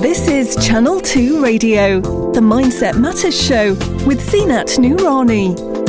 This is Channel 2 Radio, the Mindset Matters Show with Zeenat Noorani.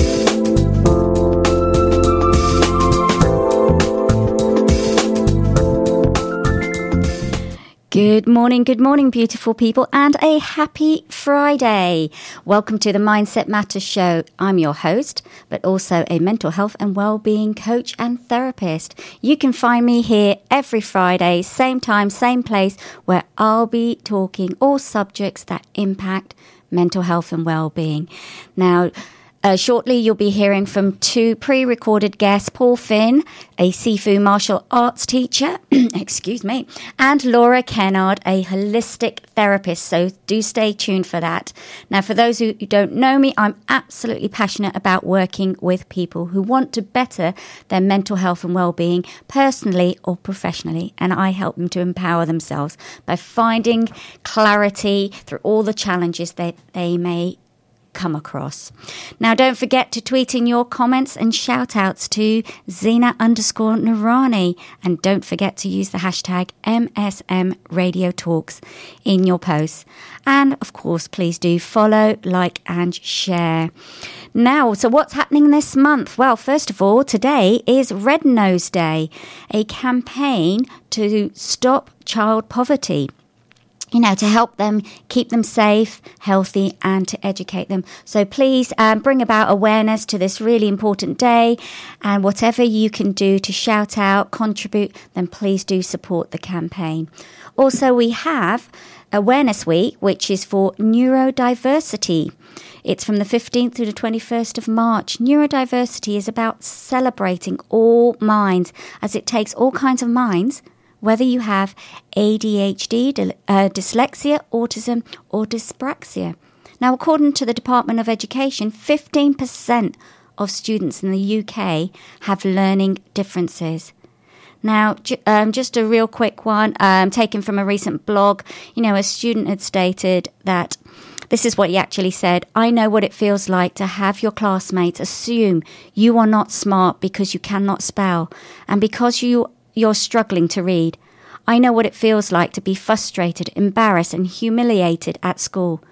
Good morning, good morning, beautiful people, and a happy Friday. Welcome to the Mindset Matters Show. I'm your host, but also a mental health and well-being coach and therapist. You can find me here every Friday, same time, same place, where I'll be talking all subjects that impact mental health and well-being. Now, uh, shortly, you'll be hearing from two pre recorded guests Paul Finn, a Sifu martial arts teacher, excuse me, and Laura Kennard, a holistic therapist. So do stay tuned for that. Now, for those who don't know me, I'm absolutely passionate about working with people who want to better their mental health and well being personally or professionally. And I help them to empower themselves by finding clarity through all the challenges that they may come across. Now, don't forget to tweet in your comments and shout outs to Zena underscore Noorani. And don't forget to use the hashtag MSM Radio Talks in your posts. And of course, please do follow, like, and share. Now, so what's happening this month? Well, first of all, today is Red Nose Day, a campaign to stop child poverty you know, to help them keep them safe, healthy, and to educate them. So please um, bring about awareness to this really important day. And whatever you can do to shout out, contribute, then please do support the campaign. Also, we have Awareness Week, which is for neurodiversity. It's from the 15th to the 21st of March. Neurodiversity is about celebrating all minds as it takes all kinds of minds whether you have ADHD, uh, dyslexia, autism, or dyspraxia. Now, according to the Department of Education, 15% of students in the UK have learning differences. Now, um, just a real quick one, um, taken from a recent blog. You know, a student had stated that this is what he actually said I know what it feels like to have your classmates assume you are not smart because you cannot spell, and because you you're struggling to read. I know what it feels like to be frustrated, embarrassed, and humiliated at school.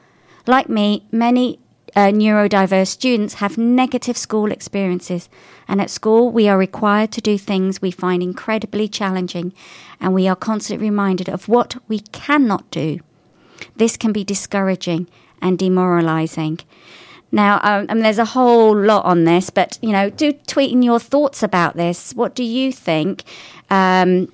Like me, many uh, neurodiverse students have negative school experiences, and at school, we are required to do things we find incredibly challenging, and we are constantly reminded of what we cannot do. This can be discouraging and demoralizing. Now, um, I mean, there's a whole lot on this, but you know, do tweet in your thoughts about this. What do you think um,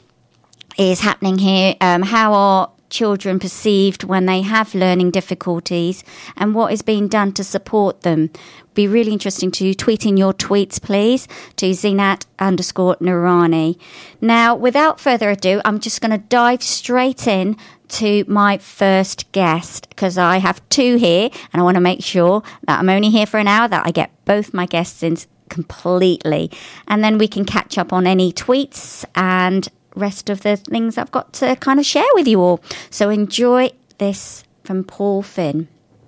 is happening here? Um, how are children perceived when they have learning difficulties, and what is being done to support them? Be really interesting to tweet in your tweets, please, to Zeenat underscore Noorani. Now, without further ado, I'm just going to dive straight in to my first guest because I have two here and I want to make sure that I'm only here for an hour, that I get both my guests in completely. And then we can catch up on any tweets and rest of the things I've got to kind of share with you all. So enjoy this from Paul Finn.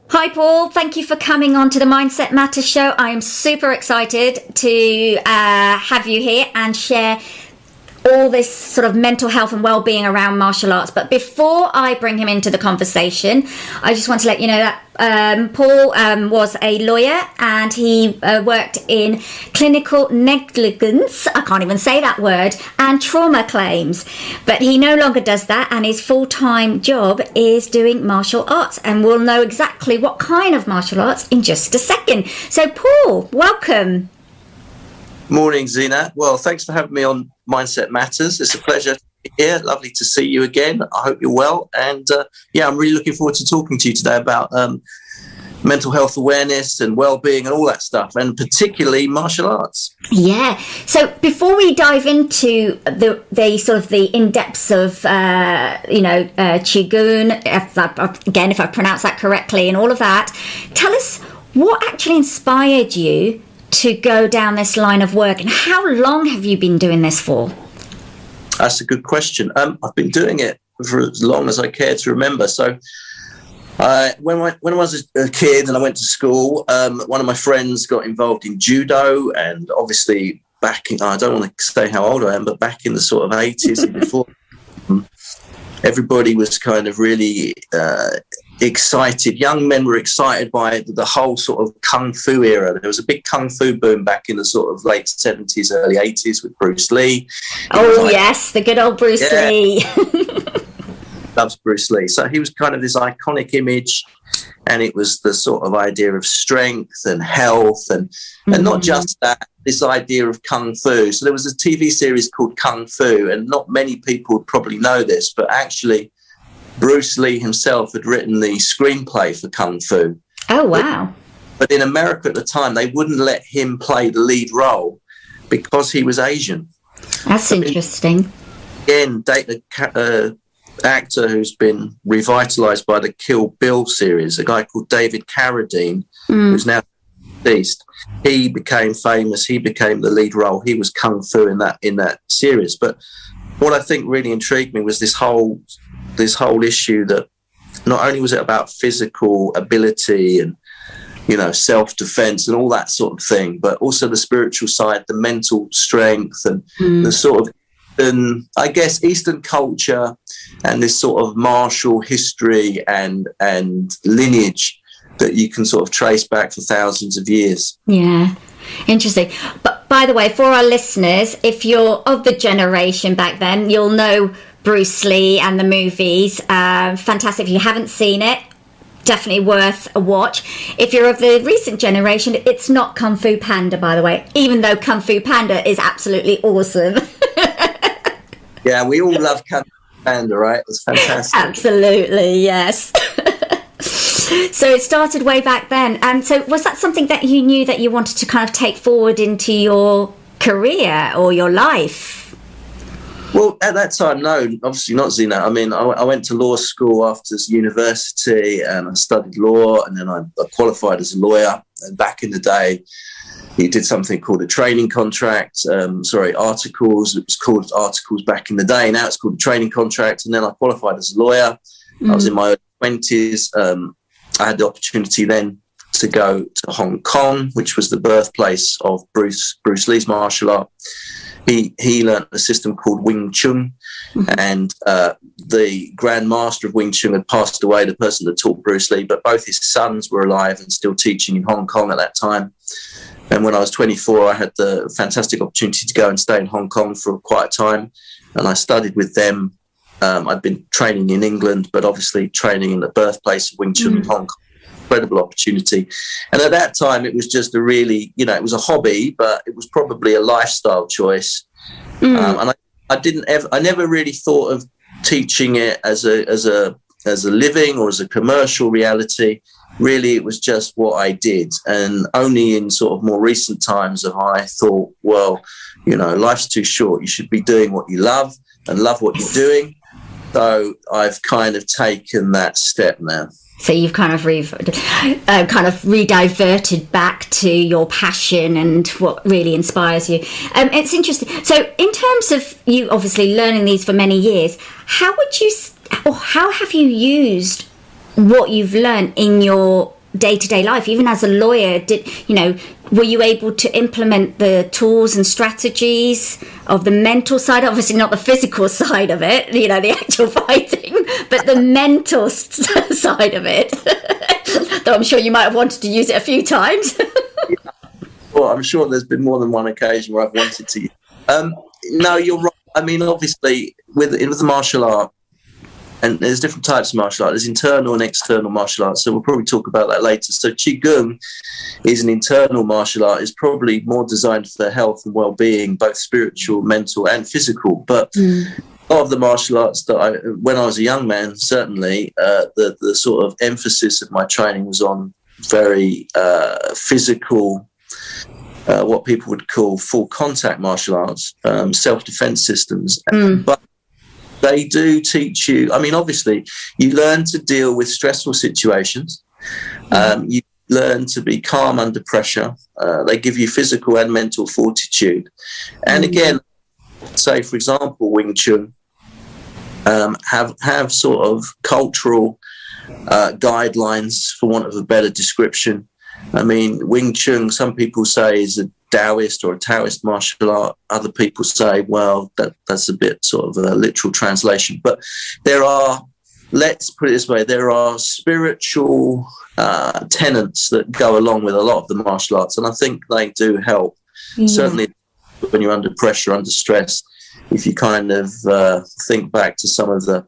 Hi, Paul. Thank you for coming on to the Mindset Matters show. I am super excited to uh, have you here and share all this sort of mental health and well-being around martial arts. But before I bring him into the conversation, I just want to let you know that um, Paul um, was a lawyer and he uh, worked in clinical negligence. I can't even say that word and trauma claims. But he no longer does that, and his full-time job is doing martial arts. And we'll know exactly what kind of martial arts in just a second. So, Paul, welcome. Morning, Zena. Well, thanks for having me on Mindset Matters. It's a pleasure to be here. Lovely to see you again. I hope you're well. And uh, yeah, I'm really looking forward to talking to you today about um, mental health awareness and well-being and all that stuff and particularly martial arts yeah so before we dive into the the sort of the in-depths of uh, you know uh, qigong if I, again if i pronounce that correctly and all of that tell us what actually inspired you to go down this line of work, and how long have you been doing this for? That's a good question. Um, I've been doing it for as long as I care to remember. So, uh, when I when I was a kid and I went to school, um, one of my friends got involved in judo, and obviously back in I don't want to say how old I am, but back in the sort of eighties and before, everybody was kind of really uh, excited. Young men were excited by the whole sort of kung fu era. There was a big kung fu boom back in the sort of late seventies, early eighties with Bruce Lee. Oh like, yes, the good old Bruce yeah. Lee. loves Bruce Lee. So he was kind of this iconic image, and it was the sort of idea of strength and health, and mm-hmm. and not mm-hmm. just that, this idea of kung fu. So there was a TV series called Kung Fu, and not many people would probably know this, but actually Bruce Lee himself had written the screenplay for Kung Fu. Oh, wow. But, but in America at the time, they wouldn't let him play the lead role because he was Asian. That's so interesting. Again, date the uh, actor who's been revitalized by the Kill Bill series, a guy called David Carradine, mm. who's now deceased. He became famous. He became the lead role. He was kung fu in that in that series. But what I think really intrigued me was this whole this whole issue that not only was it about physical ability and you know self defense and all that sort of thing, but also the spiritual side, the mental strength and mm. the sort of and I guess Eastern culture and this sort of martial history and and lineage that you can sort of trace back for thousands of years. Yeah. Interesting. But by the way, for our listeners, if you're of the generation back then, you'll know Bruce Lee and the movies. Uh, fantastic. If you haven't seen it, definitely worth a watch. If you're of the recent generation, it's not Kung Fu Panda, by the way, even though Kung Fu Panda is absolutely awesome. yeah, we all love Kung Fu Panda, right? It's fantastic. Absolutely, yes. so it started way back then. And so was that something that you knew that you wanted to kind of take forward into your career or your life? Well, at that time, no, obviously not Zena. I mean, I, I, went to law school after university and I studied law and then I, I, qualified as a lawyer. And back in the day, he did something called a training contract. Um, sorry, articles. It was called articles back in the day. Now it's called a training contract. And then I qualified as a lawyer. Mm. I was in my early 20s. Um, I had the opportunity then to go to Hong Kong, which was the birthplace of Bruce Bruce Lee's martial art he he learned a system called Wing Chun, mm-hmm. and uh, the Grand Master of Wing Chun had passed away. The person that taught Bruce Lee, but both his sons were alive and still teaching in Hong Kong at that time. And when I was 24, I had the fantastic opportunity to go and stay in Hong Kong for quite a time, and I studied with them. Um, I'd been training in England, but obviously training in the birthplace of Wing Chun mm-hmm. in Hong Kong incredible opportunity. And at that time, it was just a really, you know, it was a hobby, but it was probably a lifestyle choice. Mm. Um, and I, I didn't ever, I never really thought of teaching it as a, as a, as a living or as a commercial reality. Really, it was just what I did. And only in sort of more recent times have I thought, well, you know, life's too short. You should be doing what you love and love what you're doing. So I've kind of taken that step now. So you've kind of re- uh, kind of rediverted back to your passion and what really inspires you. Um, it's interesting. So in terms of you obviously learning these for many years, how would you or how have you used what you've learned in your day to day life, even as a lawyer, did you know? Were you able to implement the tools and strategies of the mental side? Obviously, not the physical side of it, you know, the actual fighting, but the mental side of it. Though I'm sure you might have wanted to use it a few times. Well, I'm sure there's been more than one occasion where I've wanted to. Um, no, you're right. I mean, obviously, with with the martial art, and there's different types of martial art. There's internal and external martial arts. So we'll probably talk about that later. So qigong is an internal martial art. is probably more designed for health and well-being, both spiritual, mental, and physical. But mm. a lot of the martial arts that I, when I was a young man, certainly uh, the the sort of emphasis of my training was on very uh, physical. Uh, what people would call full contact martial arts, um, self defense systems. Mm. But they do teach you. I mean, obviously, you learn to deal with stressful situations. Um, you learn to be calm under pressure. Uh, they give you physical and mental fortitude. And Mm. again, say for example, Wing Chun um, have have sort of cultural uh, guidelines, for want of a better description. I mean, Wing Chun. Some people say is a Taoist or a Taoist martial art. Other people say, well, that that's a bit sort of a literal translation. But there are, let's put it this way, there are spiritual uh, tenets that go along with a lot of the martial arts, and I think they do help. Certainly, when you're under pressure, under stress, if you kind of uh, think back to some of the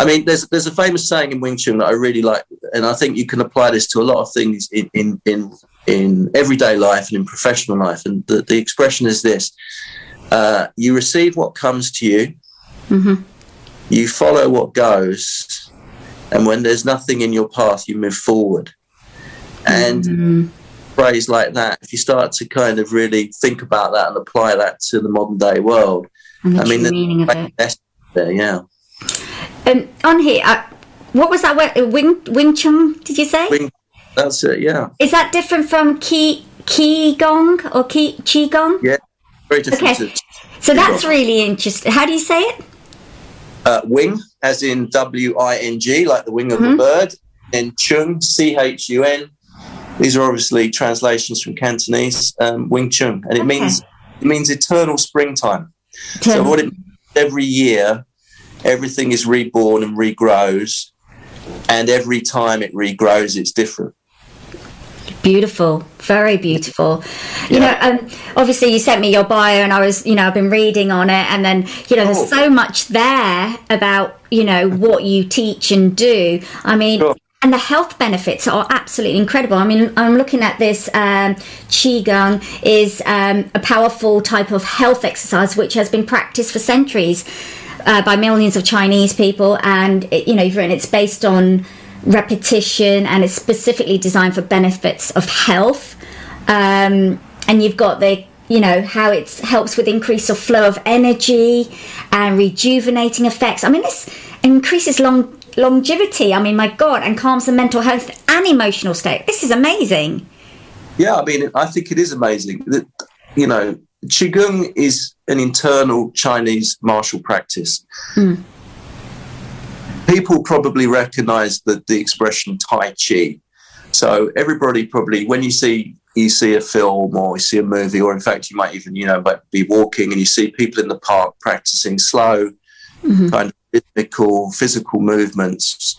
I mean, there's there's a famous saying in Wing Chun that I really like, and I think you can apply this to a lot of things in in in, in everyday life and in professional life. And the, the expression is this: uh, you receive what comes to you, Mhm. you follow what goes, and when there's nothing in your path, you move forward. And Mm. phrase like that, if you start to kind of really think about that and apply that to the modern day world, I mean, the- meaning of it. there, yeah. Um, on here, uh, what was that word? Wing Wing Chun? Did you say? Wing- That's it, yeah. Is that different from Qi Gong or Qi Qi Gong? Yeah. Very different Okay. So that's really interesting. How do you say it? uh, wing, as in W I N G, like the wing of Mhm. a bird, and Chun, C H U N. These are obviously translations from Cantonese, um, Wing Chun, and it Okay. means it means eternal springtime. So what it every year, everything is reborn and regrows, and every time it regrows, it's different. Beautiful, very beautiful. You know, um, obviously you sent me your bio, and I was, you know, I've been reading on it, and then you know, Oh. there's so much there about you know what you teach and do. I mean. Sure. And the health benefits are absolutely incredible. I mean, I'm looking at this. Um, Qigong is um, a powerful type of health exercise which has been practiced for centuries uh, by millions of Chinese people, and it, you know, even it's based on repetition and it's specifically designed for benefits of health. Um, and you've got the you know how it helps with increase of flow of energy and rejuvenating effects. I mean, this increases long longevity. I mean, my God, and calms the mental health and emotional state. This is amazing. Yeah, I mean, I think it is amazing that you know qigong is an internal Chinese martial practice. Mm. People probably recognise the the expression Tai Chi. So everybody probably, when you see you see a film or you see a movie, or in fact you might even you know might be walking and you see people in the park practicing slow, Mhm. kind of rhythmical, physical movements.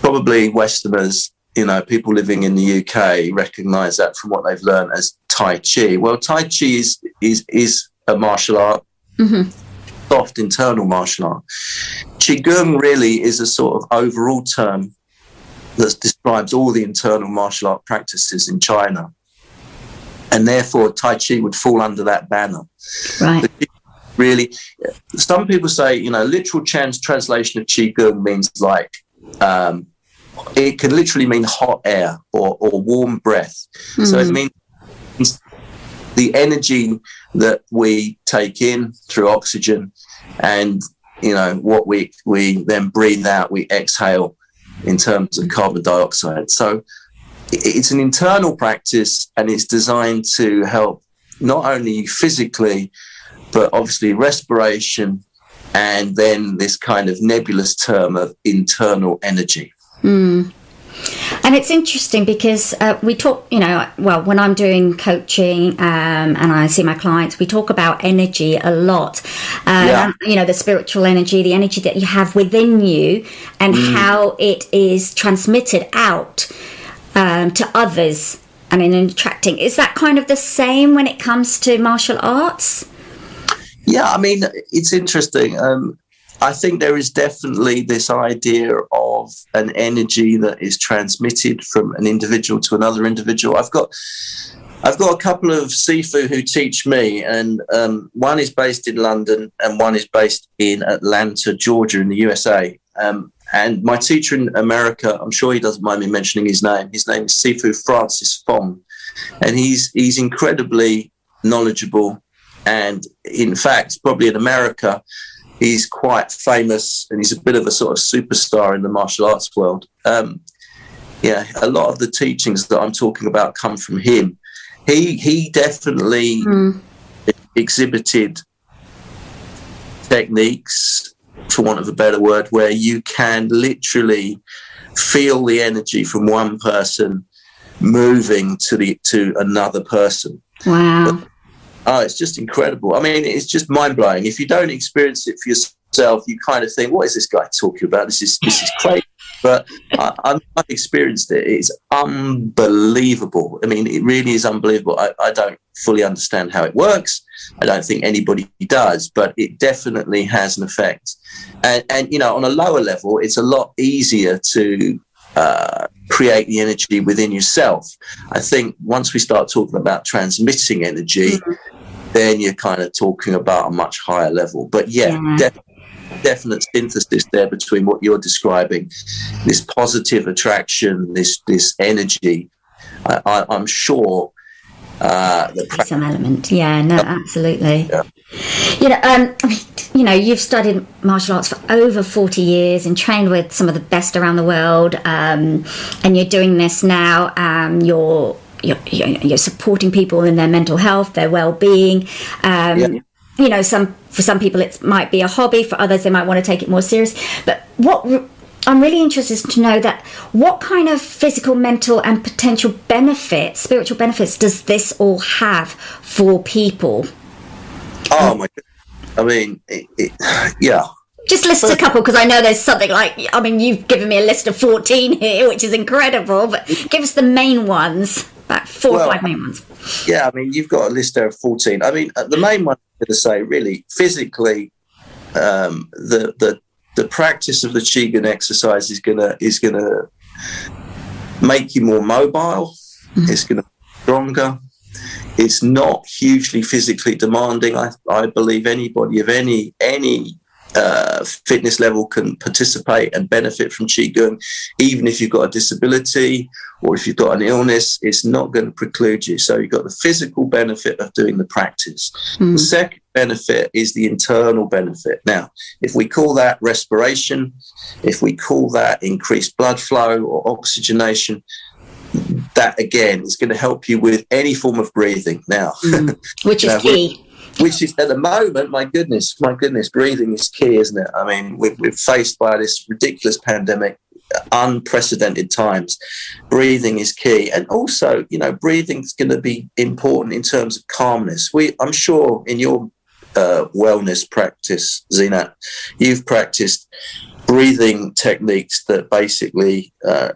Probably Westerners, you know, people living in the UK recognise that from what they've learned as Tai Chi. Well, Tai Chi is is is a martial art, Mhm. soft internal martial art. Qigong really is a sort of overall term that describes all the internal martial art practices in China. And therefore, Tai Chi would fall under that banner Right. really some people say you know literal trans- translation of qigong means like um, it can literally mean hot air or, or warm breath. So it hmm. means the energy that we take in through oxygen and you know what we we then breathe out we exhale in terms of carbon dioxide. So it's an internal practice and it's designed to help not only physically but obviously respiration and then this kind of nebulous term of internal energy. Mm. And it's interesting because uh, we talk, you know, well, when I'm doing coaching um, and I see my clients, we talk about energy a lot. Uh, Yeah. and, you know, the spiritual energy, the energy that you have within you, and how it is transmitted out um, to others and in attracting. Is that kind of the same when it comes to martial arts? Yeah, I mean, it's interesting. Um, I think there is definitely this idea of an energy that is transmitted from an individual to another individual. I've got. I've got a couple of Sifu who teach me, and um, one is based in London and one is based in Atlanta, Georgia, in the USA. Um, and my teacher in America, I'm sure he doesn't mind me mentioning his name. His name is Sifu Francis Fong, and he's he's incredibly knowledgeable. And in fact, probably in America, he's quite famous, and he's a bit of a sort of superstar in the martial arts world. Um, yeah, a lot of the teachings that I'm talking about come from him. He he definitely mm. exhibited techniques, for want of a better word, where you can literally feel the energy from one person moving to the to another person. Wow. But, oh, it's just incredible. I mean, it's just mind blowing. If you don't experience it for yourself, you kind of think, "What is this guy talking about? This is this is crazy." but I, have experienced it. It's unbelievable. I mean, it really is unbelievable. I, I don't fully understand how it works. I don't think anybody does, but it definitely has an effect. And, and you know, on a lower level, it's a lot easier to uh, create the energy within yourself. I think once we start talking about transmitting energy, mm-hmm. Then you're kind of talking about a much higher level. But yeah, yeah. definitely definite synthesis there between what you're describing, this positive attraction, this this energy. I, am sure uh, the some element. Yeah, no, absolutely. Yeah. You know, um, you know, you've studied martial arts for over forty years and trained with some of the best around the world, um, and you're doing this now. Um, you're you're, you're, supporting people in their mental health, their well-being. Um, yeah. You know, some for some people it might be a hobby. For others, they might want to take it more serious. But what I'm really interested to know that what kind of physical, mental, and potential benefits, spiritual benefits, does this all have for people? Oh my! I mean, it, it, yeah. Just list a couple because I know there's something like. I mean, you've given me a list of 14 here, which is incredible. But give us the main ones, about four well, or five main ones. Yeah, I mean, you've got a list there of 14. I mean, uh, the main one I'm going to say, really, physically, um, the the the practice of the qigong exercise is gonna is gonna make you more mobile. Mm-hmm. It's gonna be stronger. It's not hugely physically demanding. I, I believe anybody of any any uh, fitness level can participate and benefit from qigong, even if you've got a disability or if you've got an illness. It's not going to preclude you. So you've got the physical benefit of doing the practice. Mm. The second benefit is the internal benefit. Now, if we call that respiration, if we call that increased blood flow or oxygenation, that again is going to help you with any form of breathing now, mm, which is now, key which is at the moment, my goodness, my goodness, breathing is key, isn't it? I mean, we're, we're faced by this ridiculous pandemic, unprecedented times. Breathing is key, and also, you know, breathing is going to be important in terms of calmness. We, I'm sure, in your uh, wellness practice, Zeenat, you've practiced breathing techniques that basically uh,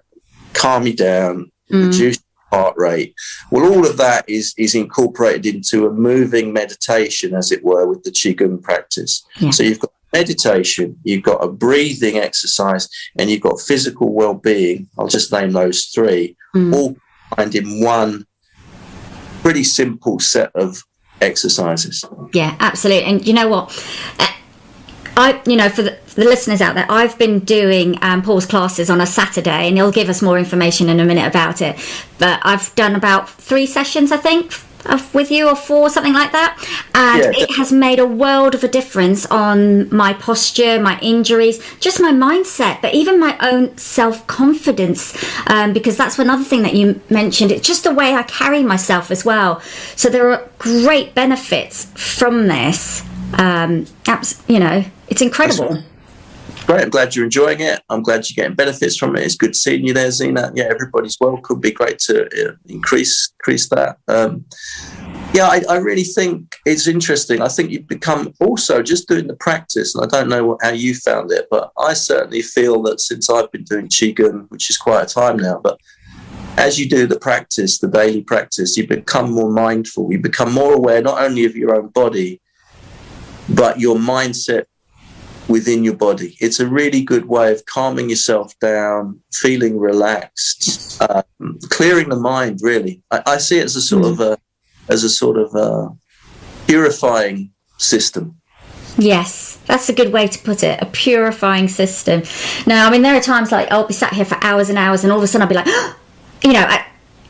calm you down, mm. reduce heart rate. Well, all of that is is incorporated into a moving meditation, as it were, with the qigong practice. Yeah. So you've got meditation, you've got a breathing exercise, and you've got physical well-being. I'll just name those three, mm. all combined in one pretty simple set of exercises. Yeah, absolutely. And you know what? I, you know, for the, for the, listeners out there, I've been doing um, Paul's classes on a Saturday, and he'll give us more information in a minute about it. But I've done about three sessions, I think, with you, or four, something like that, and yeah. it has made a world of a difference on my posture, my injuries, just my mindset, but even my own self confidence. Um, because that's another thing that you mentioned. It's just the way I carry myself as well. So there are great benefits from this. Um, you know, it's incredible. Great. I'm glad you're enjoying it. I'm glad you're getting benefits from it. It's good seeing you there, Zena. Yeah, everybody's well. Could be great to uh, increase increase that. Um, yeah, I, I, really think it's interesting. I think you become also just doing the practice, and I don't know what, how you found it, but I certainly feel that since I've been doing qigong, which is quite a time now, but as you do the practice, the daily practice, you become more mindful. You become more aware not only of your own body, but your mindset within your body. It's a really good way of calming yourself down, feeling relaxed, um, clearing the mind. Really, I, I, see it as a sort mm. of a as a sort of a purifying system. Yes, that's a good way to put it. A purifying system. Now, I mean, there are times like I'll be sat here for hours and hours, and all of a sudden I'll be like, you know, I,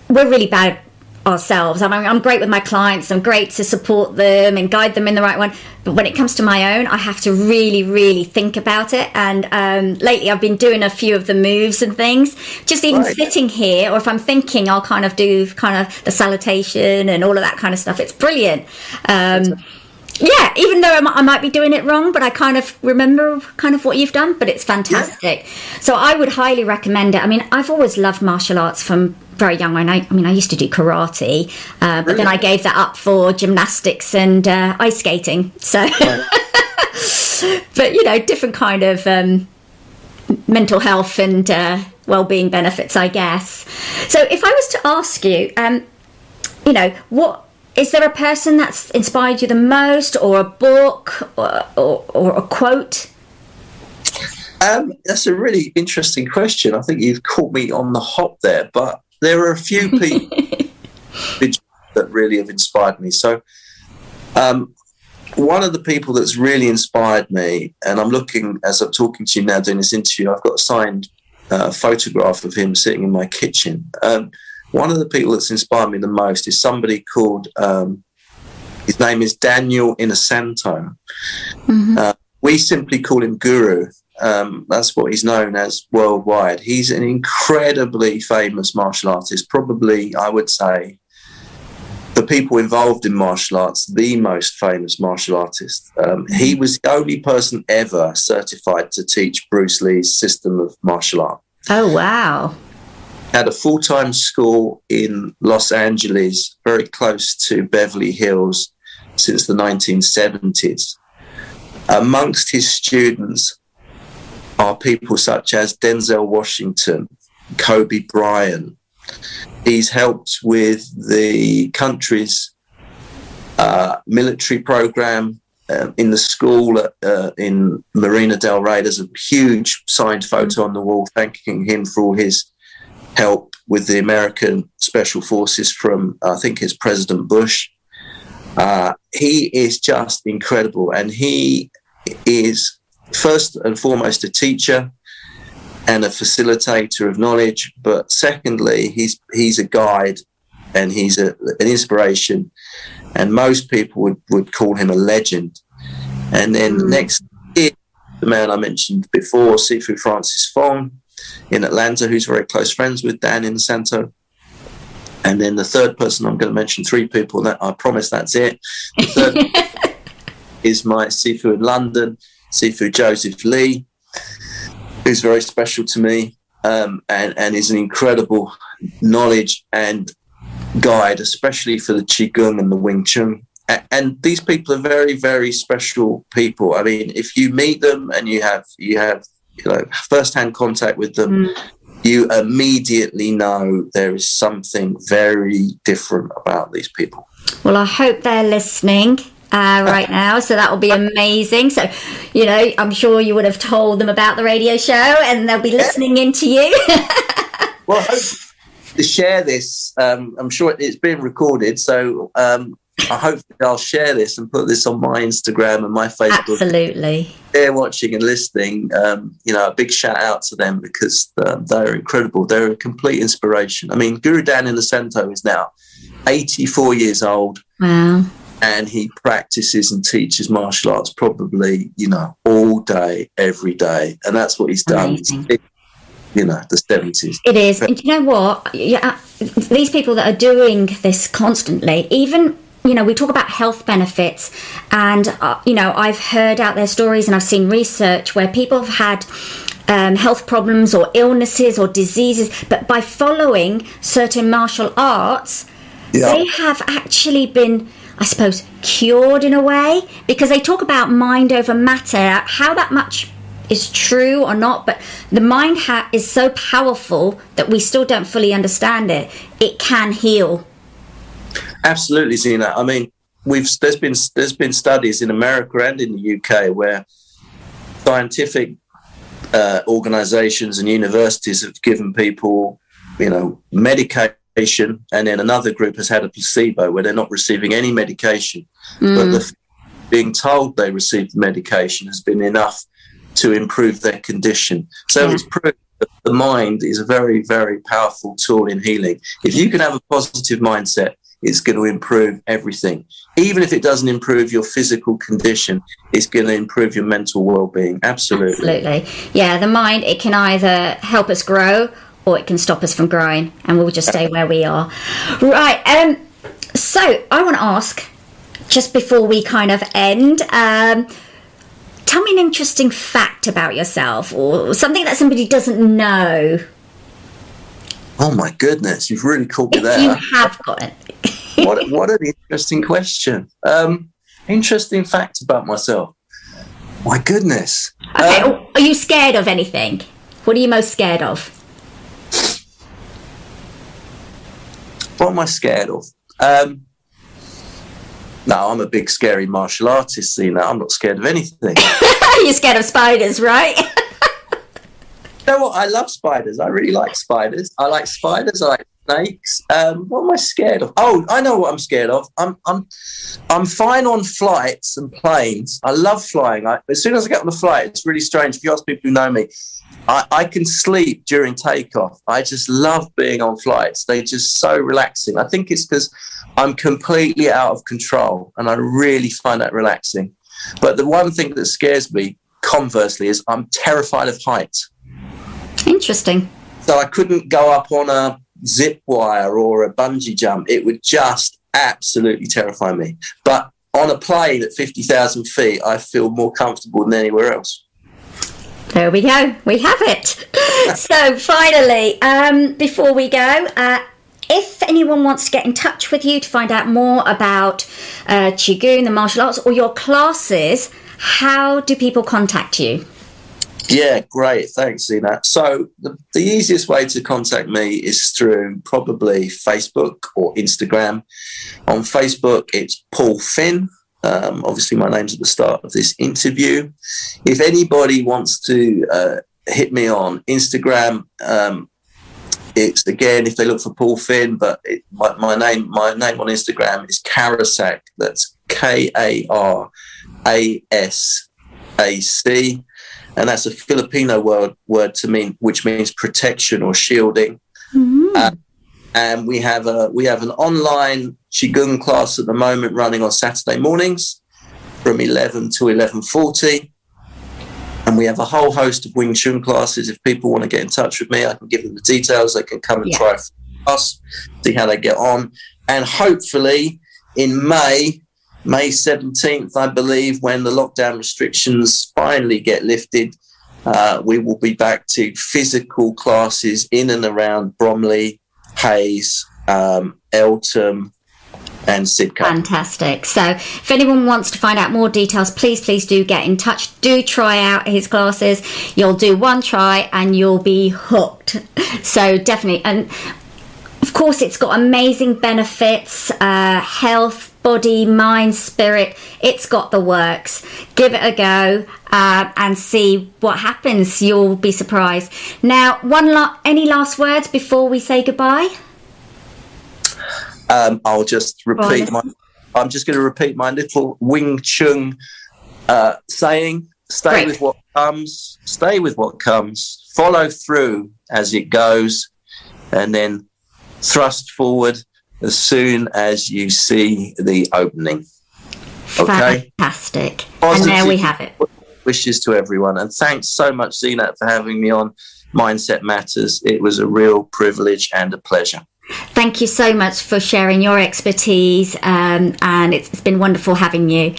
we're really bad ourselves. I mean, I'm great with my clients. I'm great to support them and guide them in the right one. But when it comes to my own, I have to really, really think about it. And um, lately, I've been doing a few of the moves and things. Just even right. sitting here, or if I'm thinking, I'll kind of do kind of the salutation and all of that kind of stuff. It's brilliant. Um, yeah, even though I might be doing it wrong, but I kind of remember kind of what you've done, but it's fantastic. Yeah. So I would highly recommend it. I mean, I've always loved martial arts from very young. I, I mean, I used to do karate, uh, but then I gave that up for gymnastics and uh, ice skating. So, but you know, different kind of um, mental health and uh, well-being benefits, I guess. So, if I was to ask you, um, you know, what is there a person that's inspired you the most, or a book, or, or, or a quote? Um, that's a really interesting question. I think you've caught me on the hop there, but there are a few people that really have inspired me. So, um, one of the people that's really inspired me, and I'm looking as I'm talking to you now doing this interview, I've got a signed uh, photograph of him sitting in my kitchen. Um, one of the people that's inspired me the most is somebody called, um, his name is Daniel Inosanto. Mm-hmm. Uh, we simply call him Guru. Um, that's what he's known as worldwide. He's an incredibly famous martial artist, probably, I would say, the people involved in martial arts, the most famous martial artist. Um, he mm-hmm. was the only person ever certified to teach Bruce Lee's system of martial art. Oh, wow had a full time school in Los Angeles, very close to Beverly Hills, since the 1970s. Amongst his students are people such as Denzel Washington, Kobe Bryant. He's helped with the country's uh, military program uh, in the school uh, in Marina Del Rey. There's a huge signed photo on the wall thanking him for all his help with the American Special Forces from, I think it's President Bush. Uh, he is just incredible. And he is first and foremost a teacher and a facilitator of knowledge. But secondly, he's, he's a guide and he's a, an inspiration. And most people would, would call him a legend. And then mm. next, the man I mentioned before, Sifu Francis Fong, in Atlanta who's very close friends with Dan Inosanto. And then the third person I'm going to mention, three people, that I promise that's it. The third is my Sifu in London, Sifu Joseph Lee, who's very special to me um, and, and is an incredible knowledge and guide, especially for the Qigong and the Wing Chun. And these people are very, very special people. I mean, if you meet them and you have you have you know first-hand contact with them mm. you immediately know there is something very different about these people well i hope they're listening uh, right now, so that will be amazing. So, you know, I'm sure you would have told them about the radio show, and they'll be listening in to you. well, to share this, um, I'm sure it's being recorded, so um, I hope I'll share this and put this on my Instagram and my Facebook. Absolutely. They're watching and listening. Um, you know, a big shout out to them because um, they're incredible. They're a complete inspiration. I mean, Guru Dan Inosanto is now 84 years old. Wow. And he practices and teaches martial arts probably, you know, all day, every day. And that's what he's done. you know, the 70s. It is. And you know what? Yeah, these people that are doing this constantly, even you know, we talk about health benefits, and uh, you know, I've heard out there stories and I've seen research where people have had um, health problems or illnesses or diseases, but by following certain martial arts, yeah. they have actually been, I suppose, cured in a way because they talk about mind over matter, how that much is true or not, but the mind ha- is so powerful that we still don't fully understand it. It can heal Absolutely, Zena. I mean, we've there's been there's been studies in America and in the UK where scientific uh, organisations and universities have given people, you know, medication, and then another group has had a placebo where they're not receiving any medication, mm. but the, being told they received medication has been enough to improve their condition. So yeah. it's proved that the mind is a very, very powerful tool in healing. If you can have a positive mindset, it's going to improve everything. Even if it doesn't improve your physical condition, it's going to improve your mental well-being. Absolutely. Absolutely. Yeah, the mind, it can either help us grow or it can stop us from growing and we'll just stay where we are. Right. Um, so I want to ask, just before we kind of end, um, tell me an interesting fact about yourself or something that somebody doesn't know. Oh my goodness, you've really caught me If there. you have got it. what, what an interesting question. Um, interesting fact about myself. My goodness. Okay, Um, are you scared of anything? What are you most scared of? what am I scared of? Um, no, I'm a big scary martial artist, Zena. I'm not scared of anything. You're scared of spiders, right? Know what? I love spiders. I really like spiders. I like spiders. I like snakes. Um, what am I scared of? Oh, I know what I'm scared of. I'm I'm I'm fine on flights and planes. I love flying. I, as soon as I get on the flight, it's really strange. If you ask people who know me, I, I can sleep during takeoff. I just love being on flights. They're just so relaxing. I think it's because I'm completely out of control, and I really find that relaxing. But the one thing that scares me, conversely, is I'm terrified of heights. Interesting. So I couldn't go up on a zip wire or a bungee jump. It would just absolutely terrify me. But on a plane at 50,000 feet, I feel more comfortable than anywhere else. There we go. We have it. so finally, um, before we go, uh, if anyone wants to get in touch with you to find out more about uh, Qigong, the martial arts, or your classes, how do people contact you? Yeah, great. Thanks, Zina. So the, the easiest way to contact me is through probably Facebook or Instagram. On Facebook, it's Paul Finn. Um, obviously, my name's at the start of this interview. If anybody wants to uh, hit me on Instagram, um, it's again if they look for Paul Finn, but it, my, my name my name on Instagram is Karasak. That's K A R A S A C and that's a Filipino word word to mean which means protection or shielding. Uh, and we have a we have an online qigong class at the moment running on Saturday mornings from eleven to eleven forty. And we have a whole host of Wing Chun classes. If people want to get in touch with me, I can give them the details. They can come and Yeah. try us, see how they get on. And hopefully in May, May 17th, I believe, when the lockdown restrictions finally get lifted, uh, we will be back to physical classes in and around Bromley, Hayes, um, Eltham, and Sidcup. Fantastic. So, if anyone wants to find out more details, please, please do get in touch. Do try out his classes. You'll do one try and you'll be hooked. So, definitely. And of course, it's got amazing benefits uh, health, body, mind, spirit. It's got the works. Give it a go uh, and see what happens. You'll be surprised. Now, one la- any last words before we say goodbye? Um, I'll just repeat my. I'm just going to repeat my little Wing Chun uh, saying: "Stay Great. with what comes. Stay with what comes. Follow through as it goes, and then thrust forward as soon as you see the opening." Okay. Fantastic. And there we have it. Wishes to everyone, and thanks so much, Zeenat, for having me on Mindset Matters. It was a real privilege and a pleasure. Thank you so much for sharing your expertise, um, and it's, it's been wonderful having you.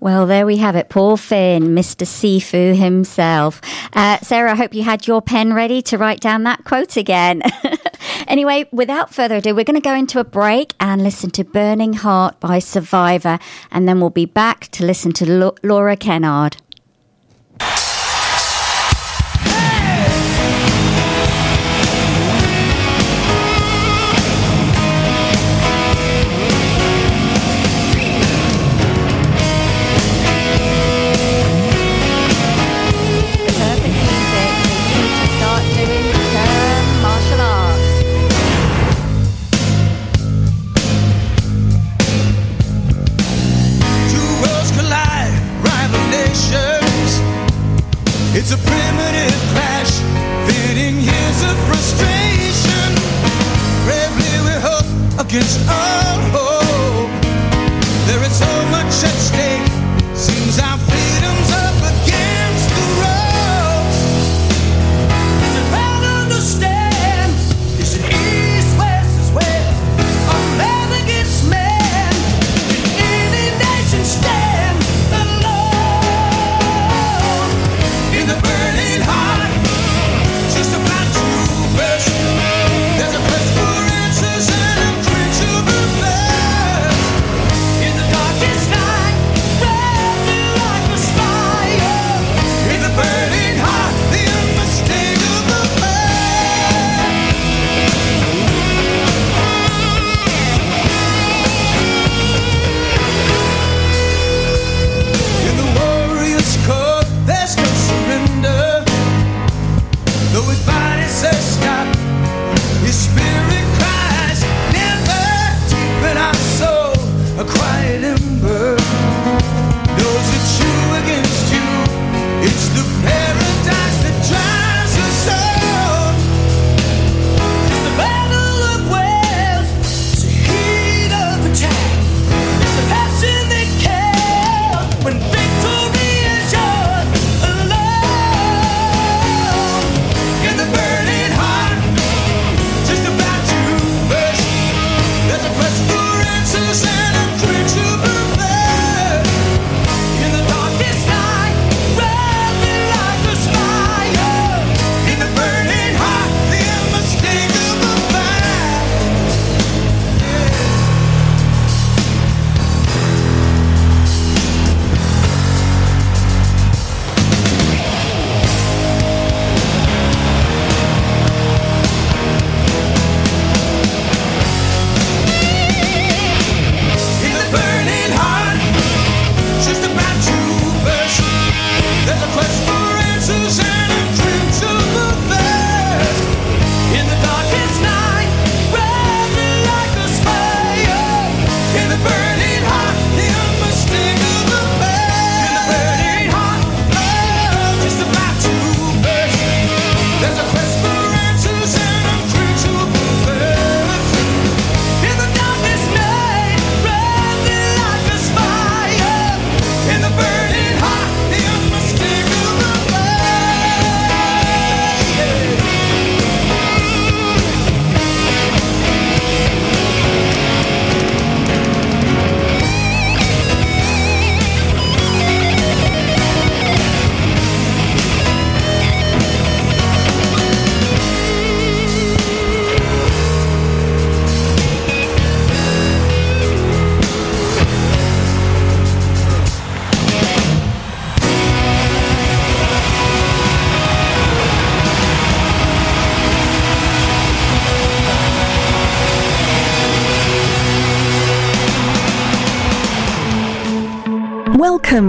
Well, there we have it. Paul Finn, Mr. Sifu himself. Uh, Sarah, I hope you had your pen ready to write down that quote again. anyway, without further ado, we're going to go into a break and listen to Burning Heart by Survivor, and then we'll be back to listen to Laura Kennard.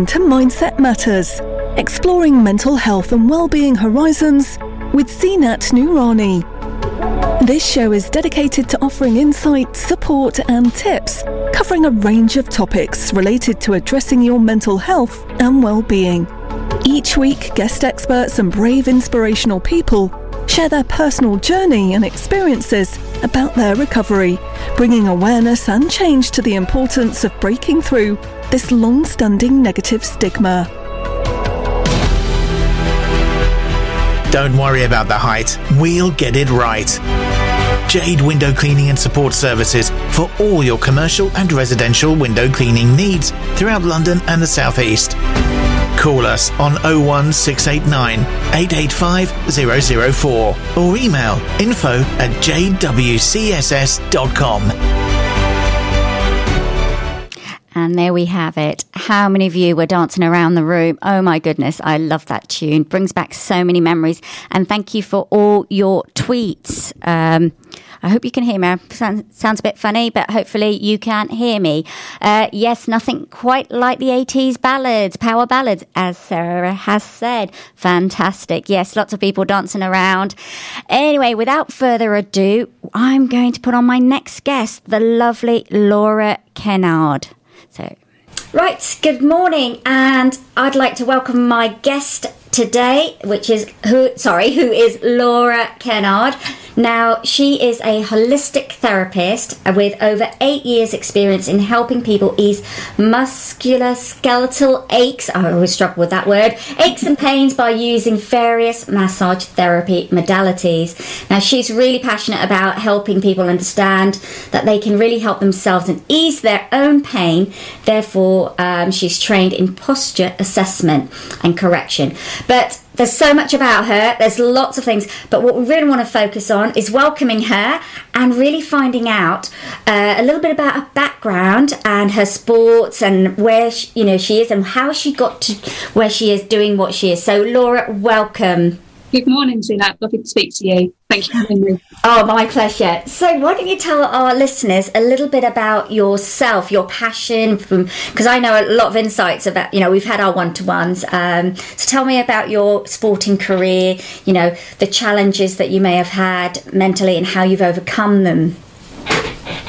To Mindset Matters, exploring mental health and well-being horizons with Zeenat Noorani. This show is dedicated to offering insight, support, and tips covering a range of topics related to addressing your mental health and well-being. Each week, guest experts and brave inspirational people share their personal journey and experiences about their recovery, bringing awareness and change to the importance of breaking through this long standing negative stigma. Don't worry about the height, we'll get it right. Jade Window Cleaning and Support Services for all your commercial and residential window cleaning needs throughout London and the South East. Call us on 01689 885 004 or email info at jwcss.com. And there we have it. How many of you were dancing around the room? Oh my goodness, I love that tune. Brings back so many memories. And thank you for all your tweets. Um, I hope you can hear me. Sounds a bit funny, but hopefully you can hear me. Uh, yes, nothing quite like the 80s ballads, power ballads, as Sarah has said. Fantastic. Yes, lots of people dancing around. Anyway, without further ado, I'm going to put on my next guest, the lovely Laura Kennard. So, right, good morning, and I'd like to welcome my guest today, which is who, sorry, who is Laura Kennard. Now, she is a holistic therapist with over eight years' experience in helping people ease musculoskeletal aches. I always struggle with that word aches and pains by using various massage therapy modalities. Now, she's really passionate about helping people understand that they can really help themselves and ease their own pain. Therefore, um, she's trained in posture assessment and correction. But there's so much about her, there's lots of things, but what we really want to focus on is welcoming her and really finding out uh, a little bit about her background and her sports and where she, you know she is and how she got to where she is doing what she is. So Laura, welcome. Good morning, Zina. Lovely to speak to you. Thank you for having me. Oh, my pleasure. So, why don't you tell our listeners a little bit about yourself, your passion, because I know a lot of insights about, you know, we've had our one to ones. Um, so, tell me about your sporting career, you know, the challenges that you may have had mentally and how you've overcome them.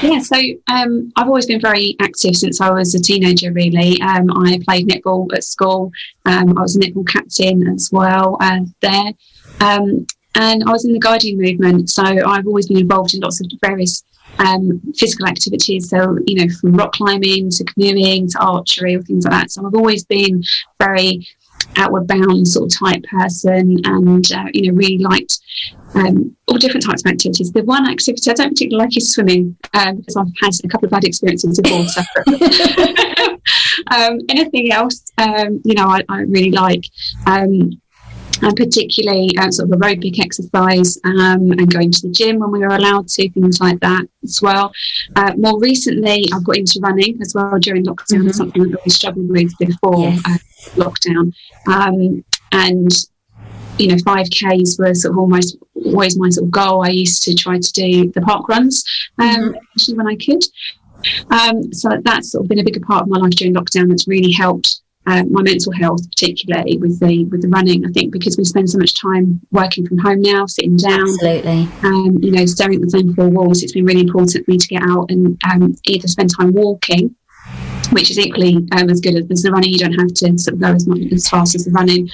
Yeah, so um, I've always been very active since I was a teenager, really. Um, I played netball at school, um, I was a netball captain as well uh, there. Um, and I was in the guiding movement, so I've always been involved in lots of various um, physical activities. So, you know, from rock climbing to canoeing to archery or things like that. So, I've always been very outward bound sort of type person and uh, you know really liked um, all different types of activities. The one activity i don't particularly like is swimming um, because i've had a couple of bad experiences with water. Um, anything else um, you know I, I really like. Um, and particularly uh, sort of aerobic exercise um, and going to the gym when we were allowed to, things like that as well. Uh, more recently, I've got into running as well during lockdown, mm-hmm. something that we struggled with before yes. uh, lockdown. Um, and you know, 5Ks were sort of almost always my sort of goal. I used to try to do the park runs, um, mm-hmm. when I could. Um, so that's sort of been a bigger part of my life during lockdown. That's really helped uh, my mental health, particularly with the with the running. I think because we spend so much time working from home now, sitting down, absolutely, um, you know, staring at the same four walls. It's been really important for me to get out and um, either spend time walking, which is equally um, as good as the running. You don't have to sort of go as much as fast as the running,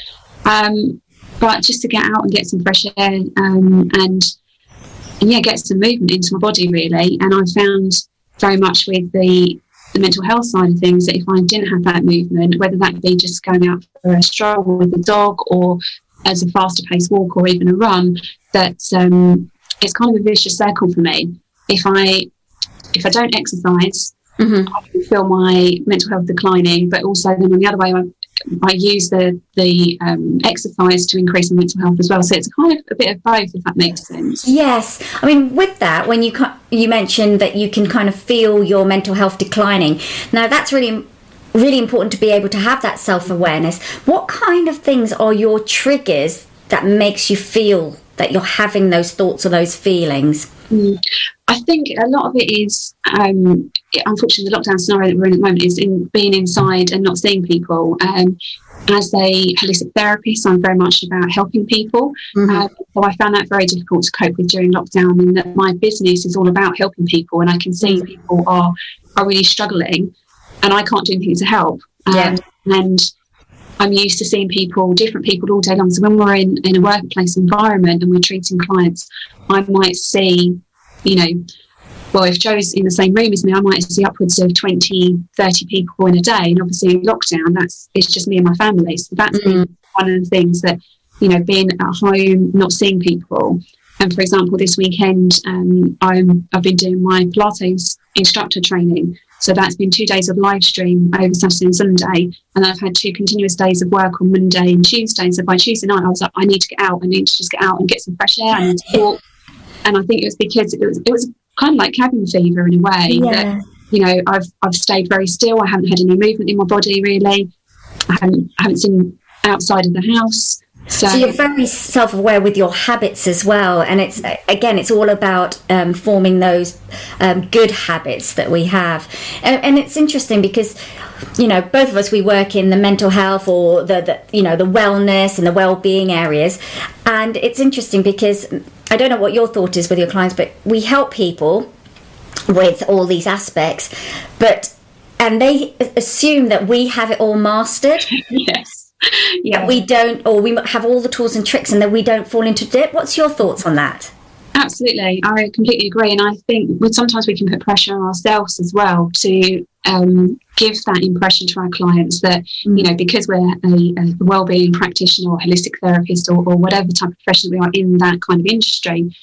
um, but just to get out and get some fresh air um, and and yeah, get some movement into my body really. And I found very much with the the mental health side of things that if I didn't have that movement, whether that be just going out for a stroll with a dog or as a faster paced walk or even a run, that um, it's kind of a vicious circle for me. If I if I don't exercise, mm-hmm. I feel my mental health declining, but also then on the other way, I use the the um, exercise to increase my mental health as well. So it's kind of a bit of both, if that makes sense. Yes, I mean with that, when you you mentioned that you can kind of feel your mental health declining. Now that's really really important to be able to have that self awareness. What kind of things are your triggers that makes you feel that you're having those thoughts or those feelings? Mm. I think a lot of it is, um, unfortunately, the lockdown scenario that we're in at the moment is in being inside and not seeing people. Um, as a holistic therapist, I'm very much about helping people. Mm-hmm. Uh, so I found that very difficult to cope with during lockdown, and that my business is all about helping people, and I can see mm-hmm. people are are really struggling, and I can't do anything to help. Um, yeah. And I'm used to seeing people, different people all day long. So when we're in, in a workplace environment and we're treating clients, I might see, you know, well, if Jo's in the same room as me, I might see upwards of 20, 30 people in a day. And obviously, lockdown, that's it's just me and my family. So that's been one of the things that, you know, being at home, not seeing people. And for example, this weekend, um, I'm, I've been doing my Pilates instructor training. So that's been two days of live stream over Saturday and Sunday. And I've had two continuous days of work on Monday and Tuesday. And so by Tuesday night, I was like, I need to get out. I need to just get out and get some fresh air. To walk. And I think it was because it was, it was kind of like cabin fever in a way yeah. that, you know, I've, I've stayed very still. I haven't had any movement in my body really. I haven't, I haven't seen outside of the house. So, so, you're very self-aware with your habits as well, and it's again, it's all about um, forming those um, good habits that we have, and, and, it's interesting because you know both of us we work in the mental health or the, the you know the wellness and the well-being areas, and it's interesting because I don't know what your thought is with your clients, but we help people with all these aspects, but and they assume that we have it all mastered. yes yeah. we don't, or we have all the tools and tricks and then we don't fall into it. What's your thoughts on that? Absolutely, I completely agree, and I think sometimes we can put pressure on ourselves as well to um, give that impression to our clients that mm. you know because we're a, a well-being practitioner or holistic therapist or, or whatever type of profession we are in that kind of industry,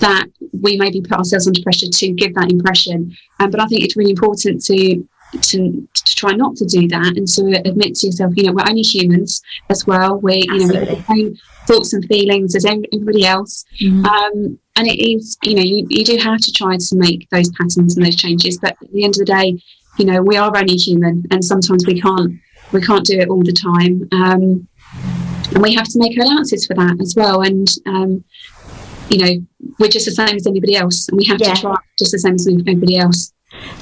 that we maybe put ourselves under pressure to give that impression. Um, but I think it's really important to to, to try not to do that and to admit to yourself, you know, we're only humans as well. We, you know, we have the same thoughts and feelings as everybody else. Mm-hmm. Um, and it is, you know, you, you do have to try to make those patterns and those changes. But at the end of the day, you know, we are only human and sometimes we can't, we can't do it all the time. Um, and we have to make allowances for that as well. And, um, you know, we're just the same as anybody else and we have yeah. to try just the same as anybody else.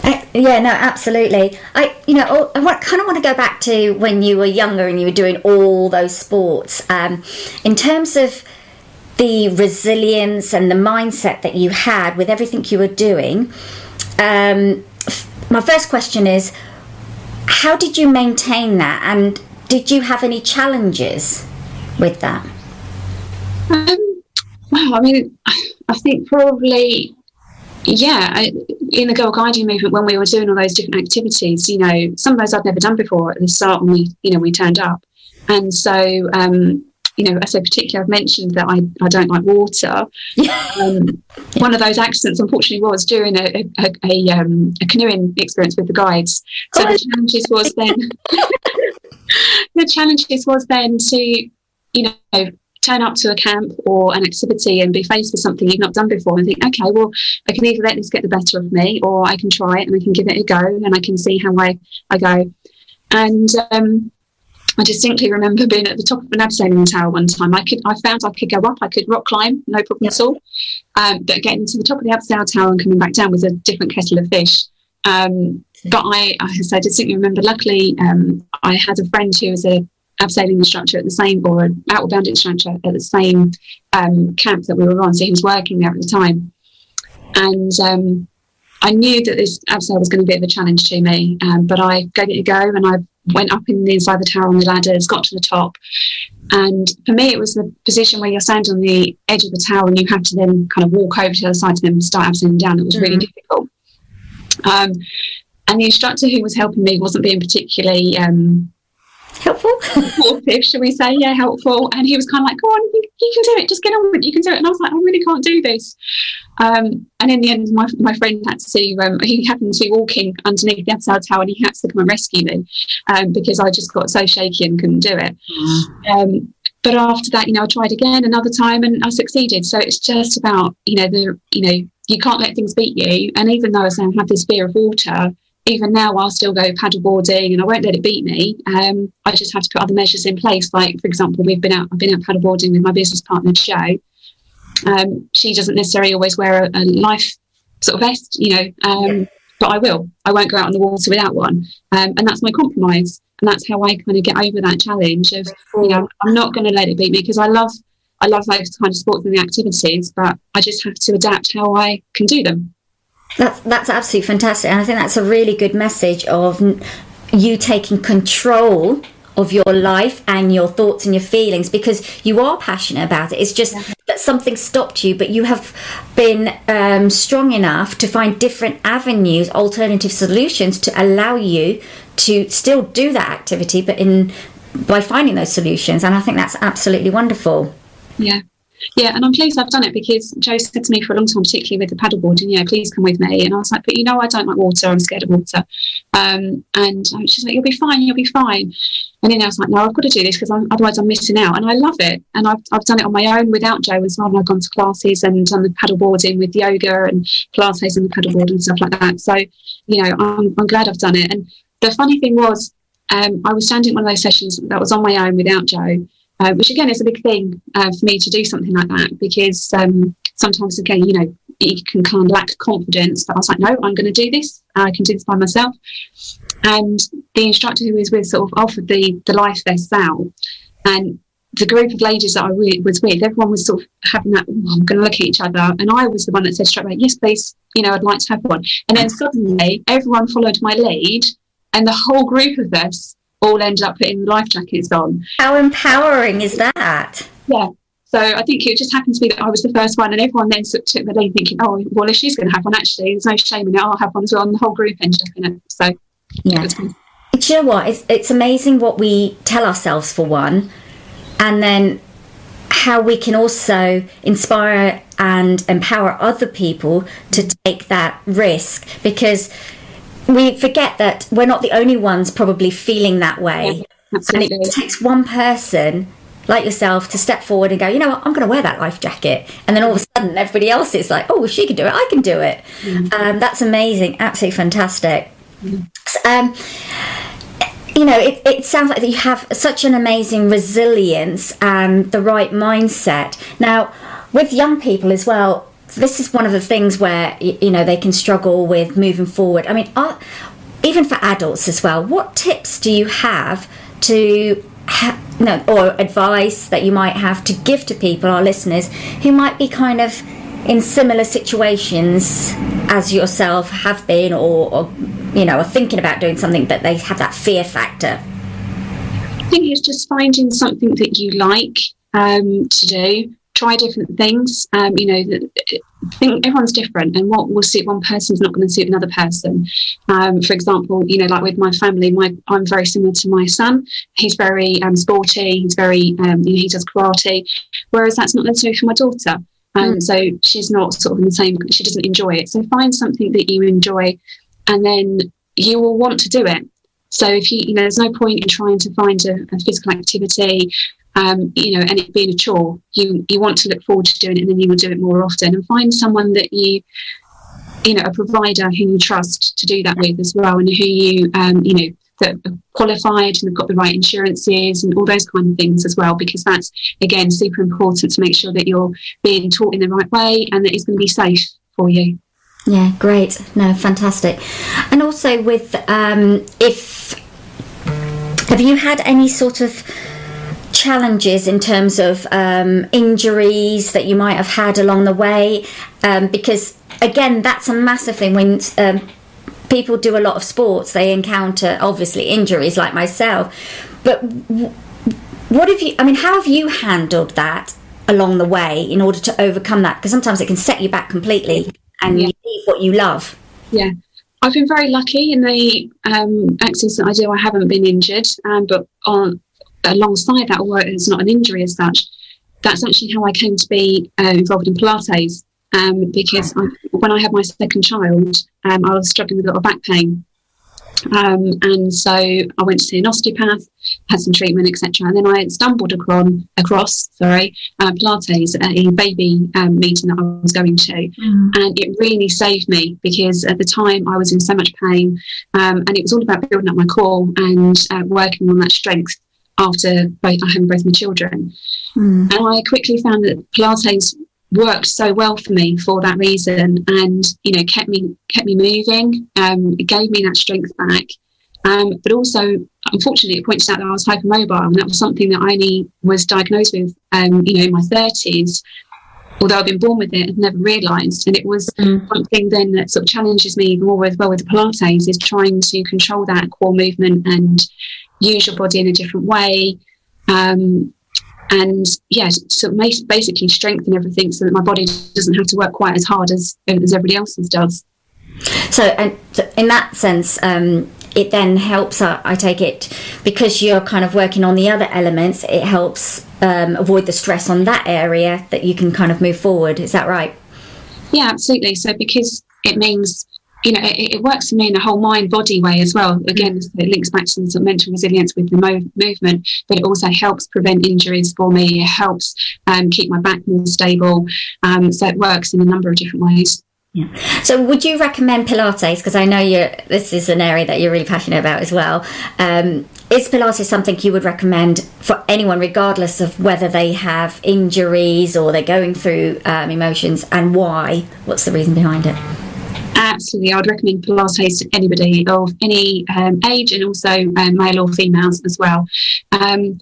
Uh, yeah, no, absolutely. I, you know, oh, I kind of want to go back to when you were younger and you were doing all those sports. Um, in terms of the resilience and the mindset that you had with everything you were doing, um, my first question is, how did you maintain that, and did you have any challenges with that? Um, well, I mean, I think probably yeah, I, in the Girl Guiding movement, when we were doing all those different activities, you know, some of those I'd never done before at the start when we, you know, we turned up. And so, um, you know, as a particularly, I've mentioned that I, I don't like water. Um, one of those accidents, unfortunately, was during a, a, a, um, a canoeing experience with the guides. So oh. the challenges was then, the challenges was then to, you know, turn up to a camp or an activity and be faced with something you've not done before and think, okay, well, I can either let this get the better of me or I can try it and I can give it a go and I can see how I, I go. And um, I distinctly remember being at the top of an abseiling tower one time. I could, I found I could go up, I could rock climb, no problem yep. at all. Um, but getting to the top of the abseiling tower and coming back down was a different kettle of fish. Um, but I, as I distinctly remember, luckily, um, I had a friend who was a abseiling instructor at the same, or an outward bound instructor at the same um, camp that we were on. So he was working there at the time. And um, I knew that this abseil was going to be a bit of a challenge to me, um, but I gave it a go and I went up in the inside the tower on the ladders, got to the top. And for me, it was the position where you're standing on the edge of the tower and you have to then kind of walk over to the other side to then start abseiling down. It was mm-hmm. really difficult. Um, and the instructor who was helping me wasn't being particularly um, helpful. Supportive, shall we say? Yeah, helpful. And he was kind of like, "Go on, you, you, can do it. Just get on with it. You can do it." And I was like, "I really can't do this." Um, and in the end, my, my friend had to. See um, he happened to be walking underneath the outside tower, and he had to come and rescue me um, because I just got so shaky and couldn't do it. Mm. but after that, you know, I tried again another time, and I succeeded. So it's just about you know the you know you can't let things beat you. And even though I have this fear of water, even now I'll still go paddleboarding and I won't let it beat me. Um, I just have to put other measures in place. Like for example, we've been out I've been out paddleboarding with my business partner Jo. Um, she doesn't necessarily always wear a, a life sort of vest, you know, um, but I will. I won't go out on the water without one, um, and that's my compromise. And that's how I kind of get over that challenge of you know I'm not going to let it beat me because I love I love those kind of sports and the activities, but I just have to adapt how I can do them. That's that's absolutely fantastic, and I think that's a really good message of you taking control of your life and your thoughts and your feelings because you are passionate about it. It's just yeah. that something stopped you, but you have been um, strong enough to find different avenues, alternative solutions to allow you to still do that activity, but in by finding those solutions. And I think that's absolutely wonderful. Yeah. Yeah, and I'm pleased I've done it because Jo said to me for a long time, particularly with the paddleboarding, you know, please come with me. And I was like, but you know, I don't like water. I'm scared of water. Um, and she's like, you'll be fine. You'll be fine. And then I was like, no, I've got to do this because otherwise I'm missing out. And I love it. And I've, I've done it on my own without Jo as well. And I've gone to classes and done the paddleboarding with yoga and Pilates and the paddleboard and stuff like that. So, you know, I'm, I'm glad I've done it. And the funny thing was, um, I was standing in one of those sessions that was on my own without Jo uh, which again is a big thing uh, for me to do something like that because um, sometimes again you know you can kind of lack confidence but i was like no i'm going to do this i can do this by myself and the instructor who was with sort of offered the the life vest out and the group of ladies that I was with, everyone was sort of having that, oh, I'm going to look at each other. And I was the one that said straight away, yes, please, you know, I'd like to have one. And then suddenly everyone followed my lead and the whole group of us all ended up putting life jackets on. How empowering is that? Yeah. So I think it just happened to be that I was the first one, and everyone then took the lead, thinking, "Oh, well, if she's going to have one, actually, there's no shame in it. I'll have one as well." And the whole group ended up in it. So yeah. But you know what? It's, it's amazing what we tell ourselves for one, and then how we can also inspire and empower other people to take that risk because we forget that we're not the only ones probably feeling that way. Yeah, and it takes one person like yourself to step forward and go, you know what, I'm going to wear that life jacket. And then all of a sudden, everybody else is like, oh, she can do it, I can do it. Mm-hmm. Um, that's amazing, absolutely fantastic. Mm-hmm. Um, you know, it, it sounds like that you have such an amazing resilience and the right mindset. Now, with young people as well, this is one of the things where you know they can struggle with moving forward. I mean, are, even for adults as well. What tips do you have to ha- no, or advice that you might have to give to people, our listeners, who might be kind of in similar situations as yourself have been, or, or you know, are thinking about doing something, but they have that fear factor? I think it's just finding something that you like um, to do. Try different things. Um, you know, I think everyone's different, and what will suit one person is not going to suit another person. Um, for example, you know, like with my family, my I'm very similar to my son. He's very um, sporty. He's very um, you know, he does karate, whereas that's not necessarily for my daughter. Um, mm. So she's not sort of in the same. She doesn't enjoy it. So find something that you enjoy, and then you will want to do it. So if you, you know, there's no point in trying to find a, a physical activity, um, you know, and it being a chore. You you want to look forward to doing it, and then you will do it more often. And find someone that you, you know, a provider who you trust to do that with as well, and who you, um, you know, that are qualified and have got the right insurances and all those kind of things as well, because that's again super important to make sure that you're being taught in the right way and that it's going to be safe for you. Yeah, great. No, fantastic. And also with um, if have you had any sort of challenges in terms of um, injuries that you might have had along the way? Um, because again, that's a massive thing when um, people do a lot of sports, they encounter obviously injuries like myself. But what have you, I mean, how have you handled that along the way in order to overcome that? Because sometimes it can set you back completely and yeah. you leave what you love. Yeah. I've been very lucky in the um, accidents that I do. I haven't been injured, um, but on alongside that, although it's not an injury as such, that's actually how I came to be uh, involved in Pilates um, because I, when I had my second child, um, I was struggling with a lot of back pain. Um, and so I went to see an osteopath, had some treatment, etc. And then I stumbled across, across sorry, uh, Pilates at a baby um, meeting that I was going to, mm. and it really saved me because at the time I was in so much pain, um, and it was all about building up my core and uh, working on that strength after both, I had both my children. Mm. And I quickly found that Pilates worked so well for me for that reason and you know kept me kept me moving um, it gave me that strength back um, but also unfortunately it pointed out that I was hypermobile and that was something that I only was diagnosed with um, you know in my 30s although I've been born with it and never realised and it was mm. something then that sort of challenges me more as well with the Pilates is trying to control that core movement and use your body in a different way um, and yeah, so basically strengthen everything so that my body doesn't have to work quite as hard as as everybody else's does. So, and in that sense, um, it then helps. Uh, I take it because you're kind of working on the other elements. It helps um, avoid the stress on that area that you can kind of move forward. Is that right? Yeah, absolutely. So because it means you know, it, it, works for me in a whole mind body way as well. Again, it links back to the mental resilience with the mo- movement, but it also helps prevent injuries for me. It helps um, keep my back more stable. Um, so it works in a number of different ways. Yeah. So, would you recommend Pilates? Because I know you this is an area that you're really passionate about as well. Um, is Pilates something you would recommend for anyone, regardless of whether they have injuries or they're going through um, emotions, and why? What's the reason behind it? Absolutely, I'd recommend Pilates to anybody of any um, age and also um, male or females as well. Um,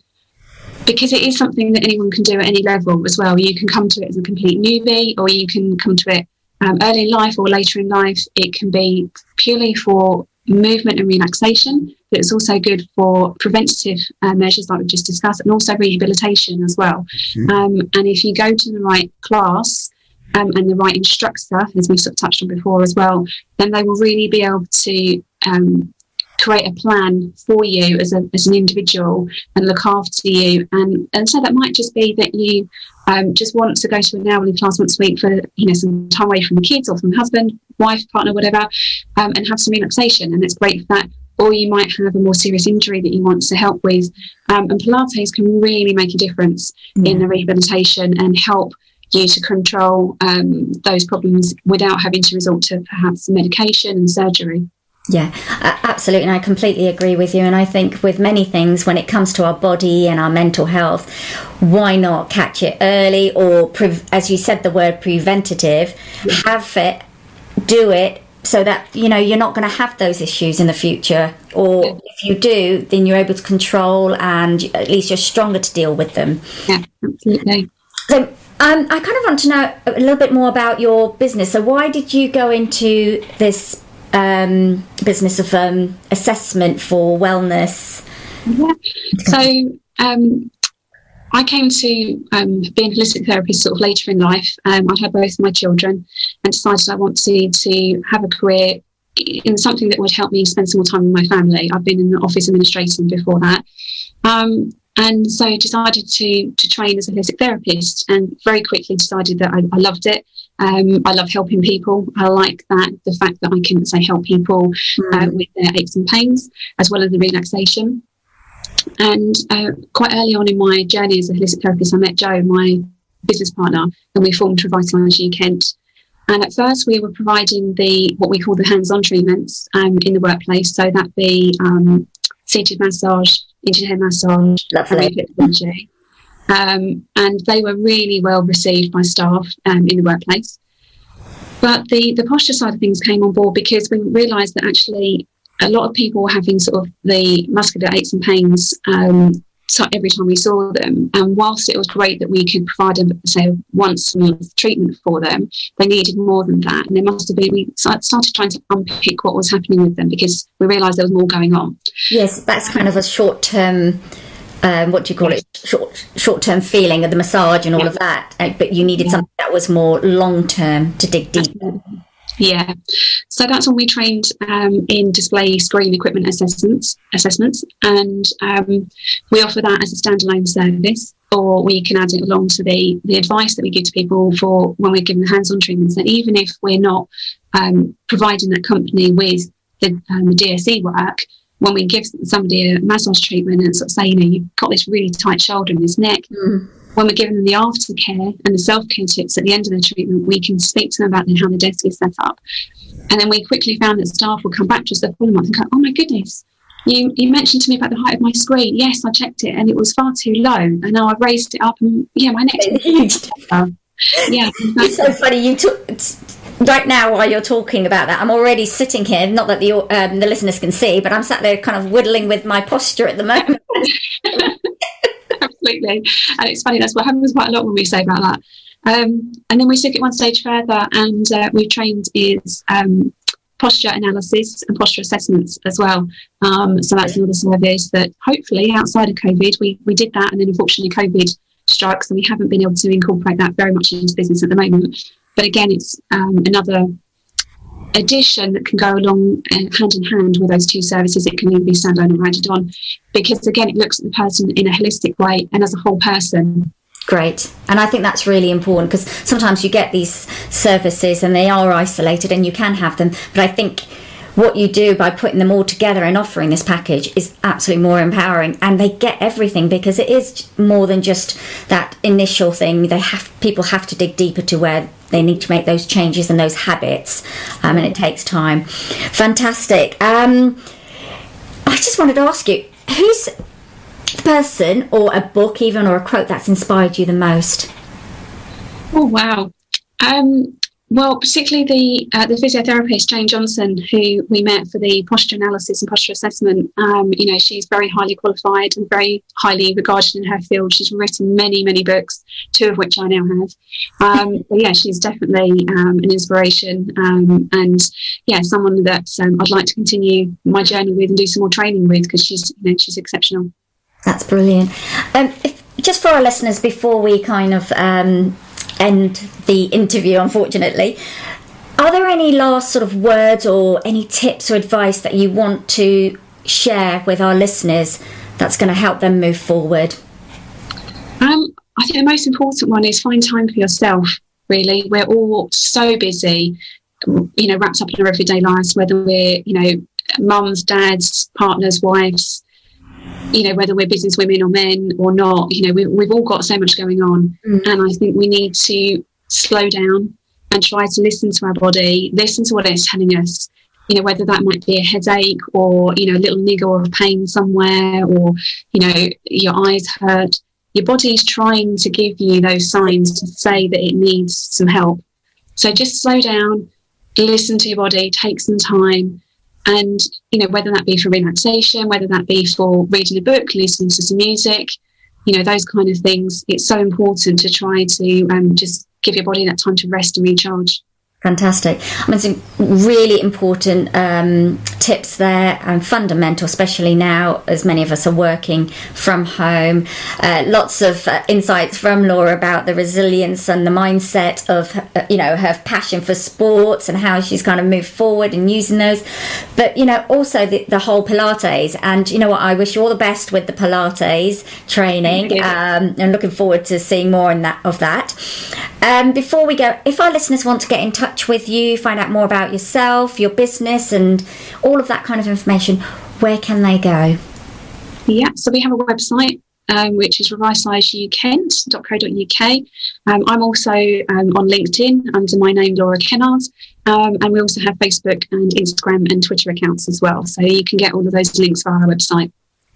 because it is something that anyone can do at any level as well. You can come to it as a complete newbie, or you can come to it um, early in life or later in life. It can be purely for movement and relaxation, but it's also good for preventative uh, measures like we just discussed, and also rehabilitation as well. Mm-hmm. Um, and if you go to the right class, um, and the right instructor, as we sort of touched on before as well, then they will really be able to um, create a plan for you as, a, as an individual and look after you. And, and so that might just be that you um, just want to go to an hourly class once a week for you know some time away from the kids or from husband, wife, partner, whatever, um, and have some relaxation. And it's great for that. Or you might have a more serious injury that you want to help with. Um, and Pilates can really make a difference yeah. in the rehabilitation and help you to control um, those problems without having to resort to perhaps medication and surgery. Yeah, absolutely. And I completely agree with you. And I think with many things, when it comes to our body and our mental health, why not catch it early or, pre- as you said, the word preventative, have it, do it so that, you know, you're not going to have those issues in the future. Or yeah. if you do, then you're able to control and at least you're stronger to deal with them. Yeah, absolutely. So, um, I kind of want to know a little bit more about your business. So, why did you go into this um, business of um, assessment for wellness? Yeah. So um, I came to um, being holistic therapist sort of later in life. Um, I had both my children and decided I wanted to have a career in something that would help me spend some more time with my family. I've been in the office administration before that. Um, and so decided to to train as a holistic therapist and very quickly decided that I, I loved it um, I love helping people. I like that the fact that I can say help people mm. uh, with their aches and pains as well as the relaxation. And uh, quite early on in my journey as a holistic therapist, I met Jo, my business partner, and we formed Revitalise Kent. And at first, we were providing the what we call the hands-on treatments um, in the workplace. So that be um, seated massage, hair massage, Lovely. Um, and they were really well received by staff um, in the workplace. But the, the posture side of things came on board because we realised that actually a lot of people were having sort of the muscular aches and pains um, every time we saw them. And whilst it was great that we could provide them, say, once a month treatment for them, they needed more than that. And there must have been, we started trying to unpick what was happening with them because we realised there was more going on. Yes, that's kind of a short term um, what do you call it short short term feeling of the massage and all yeah. of that uh, but you needed yeah. something that was more long term to dig deeper yeah. So that's when we trained um, in display screen equipment assessments assessments. And um, we offer that as a standalone service or we can add it along to the the advice that we give to people for when we're giving the hands-on treatments. And even if we're not um, providing that company with the, um, the DSE work when we give somebody a massage treatment and sort of say, you know, you've got this really tight shoulder in this neck, mm. When we're giving them the aftercare and the self care tips at the end of the treatment, we can speak to them about how the desk is set up. And then we quickly found that staff would come back to us the following month and go, oh my goodness, you, you mentioned to me about the height of my screen. Yes, I checked it and it was far too low. And now I've raised it up and yeah, my huge. yeah. It's so funny. You took right now while you're talking about that i'm already sitting here not that the um, the listeners can see but i'm sat there kind of whittling with my posture at the moment absolutely and it's funny that's what happens quite a lot when we say about that um, and then we took it one stage further and uh, we've trained is um, posture analysis and posture assessments as well. Um, so that's another service that hopefully outside of COVID, we, we did that and then unfortunately COVID struck, so we haven't been able to incorporate that very much into business at the moment. But again, it's um, another addition that can go along uh, hand in hand with those two services. It can either be standalone or added on, because again, it looks at the person in a holistic way and as a whole person. Great. And I think that's really important because sometimes you get these services and they are isolated and you can have them. But I think what you do by putting them all together and offering this package is absolutely more empowering. And they get everything because it is more than just that initial thing. They have people have to dig deeper to where they need to make those changes and those habits um, and it takes time. Fantastic. Um, i just wanted to ask you who's the person or a book even or a quote that's inspired you the most? Oh wow. Um, well, particularly the uh, the physiotherapist Jane Johnson, who we met for the posture analysis and posture assessment. Um, you know, she's very highly qualified and very highly regarded in her field. She's written many, many books, two of which I now have. Um, but yeah, she's definitely um, an inspiration, um, and yeah, someone that um, I'd like to continue my journey with and do some more training with because she's you know she's exceptional. That's brilliant. Um, if, just for our listeners, before we kind of end the interview, unfortunately. Are there any last sort of words or any tips or advice that you want to share with our listeners that's going to help them move forward? Um, I think the most important one is find time for yourself. Really, we're all so busy, you know, wrapped up in our everyday lives. Whether we're, you know, mums, dads, partners, wives, you know, whether we're business women or men or not, you know, we, we've all got so much going on. Mm. And I think we need to slow down and try to listen to our body, listen to what it's telling us. You know, whether that might be a headache or, you know, a little niggle of pain somewhere or, you know, your eyes hurt. Your body's trying to give you those signs to say that it needs some help. So just slow down, listen to your body, take some time, and, you know, whether that be for relaxation, whether that be for reading a book, listening to some music, you know, those kind of things, it's so important to try to um, just give your body that time to rest and recharge. Fantastic. I mean, some really important um, tips there and fundamental, especially now as many of us are working from home. Uh, lots of uh, insights from Laura about the resilience and the mindset of, uh, you know, her passion for sports and how she's kind of moved forward and using those. But, you know, also the, the whole Pilates. And, you know what, I wish you all the best with the Pilates training um, and looking forward to seeing more in that, of that. Um, before we go, if our listeners want to get in touch with you, find out more about yourself, your business, and all of that kind of information, where can they go? Yeah, so we have a website um, which is revitalise.uk. Um, I'm also um, on LinkedIn under my name, Laura Kennard. Um, and we also have Facebook and Instagram and Twitter accounts as well. So you can get all of those links via our website.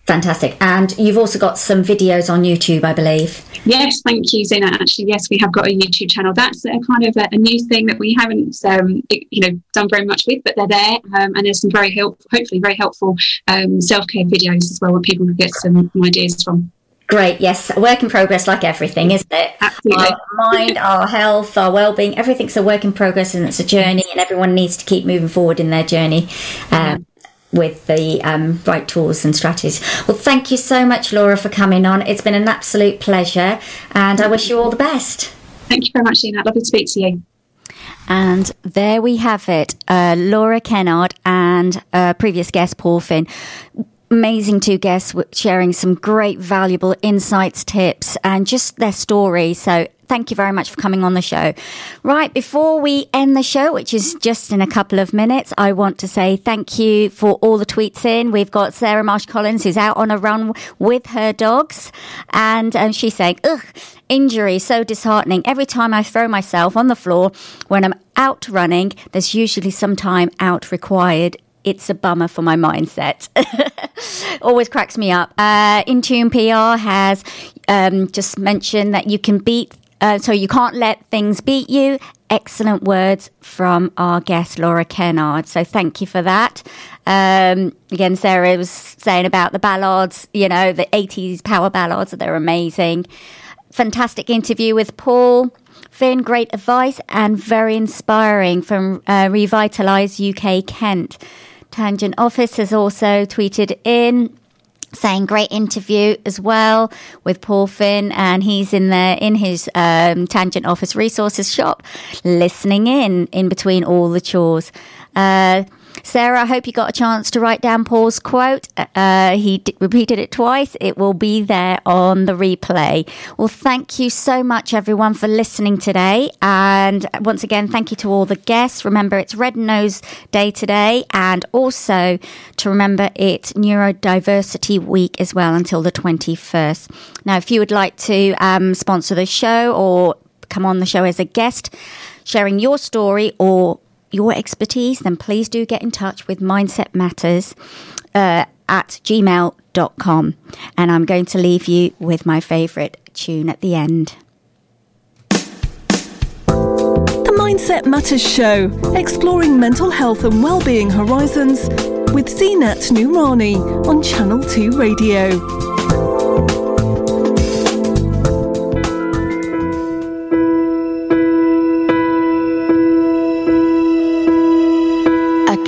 Fantastic. And you've also got some videos on YouTube, I believe. Yes, thank you, Zena. Actually, yes, we have got a YouTube channel. That's a kind of a, a new thing that we haven't, um, you know, done very much with, but they're there, um, and there's some very help, hopefully, very helpful um, self care videos as well, where people can get some ideas from. Great, yes, a work in progress, like everything, isn't it? Absolutely. Our mind, our health, our well-being, everything's a work in progress, and it's a journey, and everyone needs to keep moving forward in their journey. Um, with the um, right tools and strategies. Well, thank you so much, Laura, for coming on. It's been an absolute pleasure, and I wish you all the best. Thank you very much, Lena. Lovely to speak to you. And there we have it, uh, Laura Kennard and uh, previous guest Paul Finn amazing two guests sharing some great valuable insights, tips, and just their story. So thank you very much for coming on the show. Right, before we end the show, which is just in a couple of minutes, I want to say thank you for all the tweets in. We've got Sarah Marsh Collins who's out on a run with her dogs, and um, she's saying, ugh, injury so disheartening. Every time I throw myself on the floor when I'm out running, there's usually some time out required it's a bummer for my mindset. Always cracks me up. Uh, Intune PR has um, just mentioned that you can beat, uh, so you can't let things beat you. Excellent words from our guest, Laura Kennard. So thank you for that. Um, again, Sarah was saying about the ballads, you know, the 80s power ballads, they're amazing. Fantastic interview with Paul. Finn, great advice and very inspiring from uh, Revitalise UK Kent. Tangent Office has also tweeted in saying great interview as well with Paul Finn, and he's in there in his um, Tangent Office resources shop, listening in in between all the chores. Uh, Sarah, I hope you got a chance to write down Paul's quote. Uh, he d- repeated it twice. It will be there on the replay. Well, thank you so much, everyone, for listening today. And once again, thank you to all the guests. Remember, it's Red Nose Day today, and also to remember it's Neurodiversity Week as well until the 21st. Now, if you would like to um, sponsor the show or come on the show as a guest, sharing your story or your expertise, then please do get in touch with Mindset Matters uh, at gmail.com. And I'm going to leave you with my favourite tune at the end. The Mindset Matters show, exploring mental health and well-being horizons with Zeenat Noorani on Channel 2 Radio.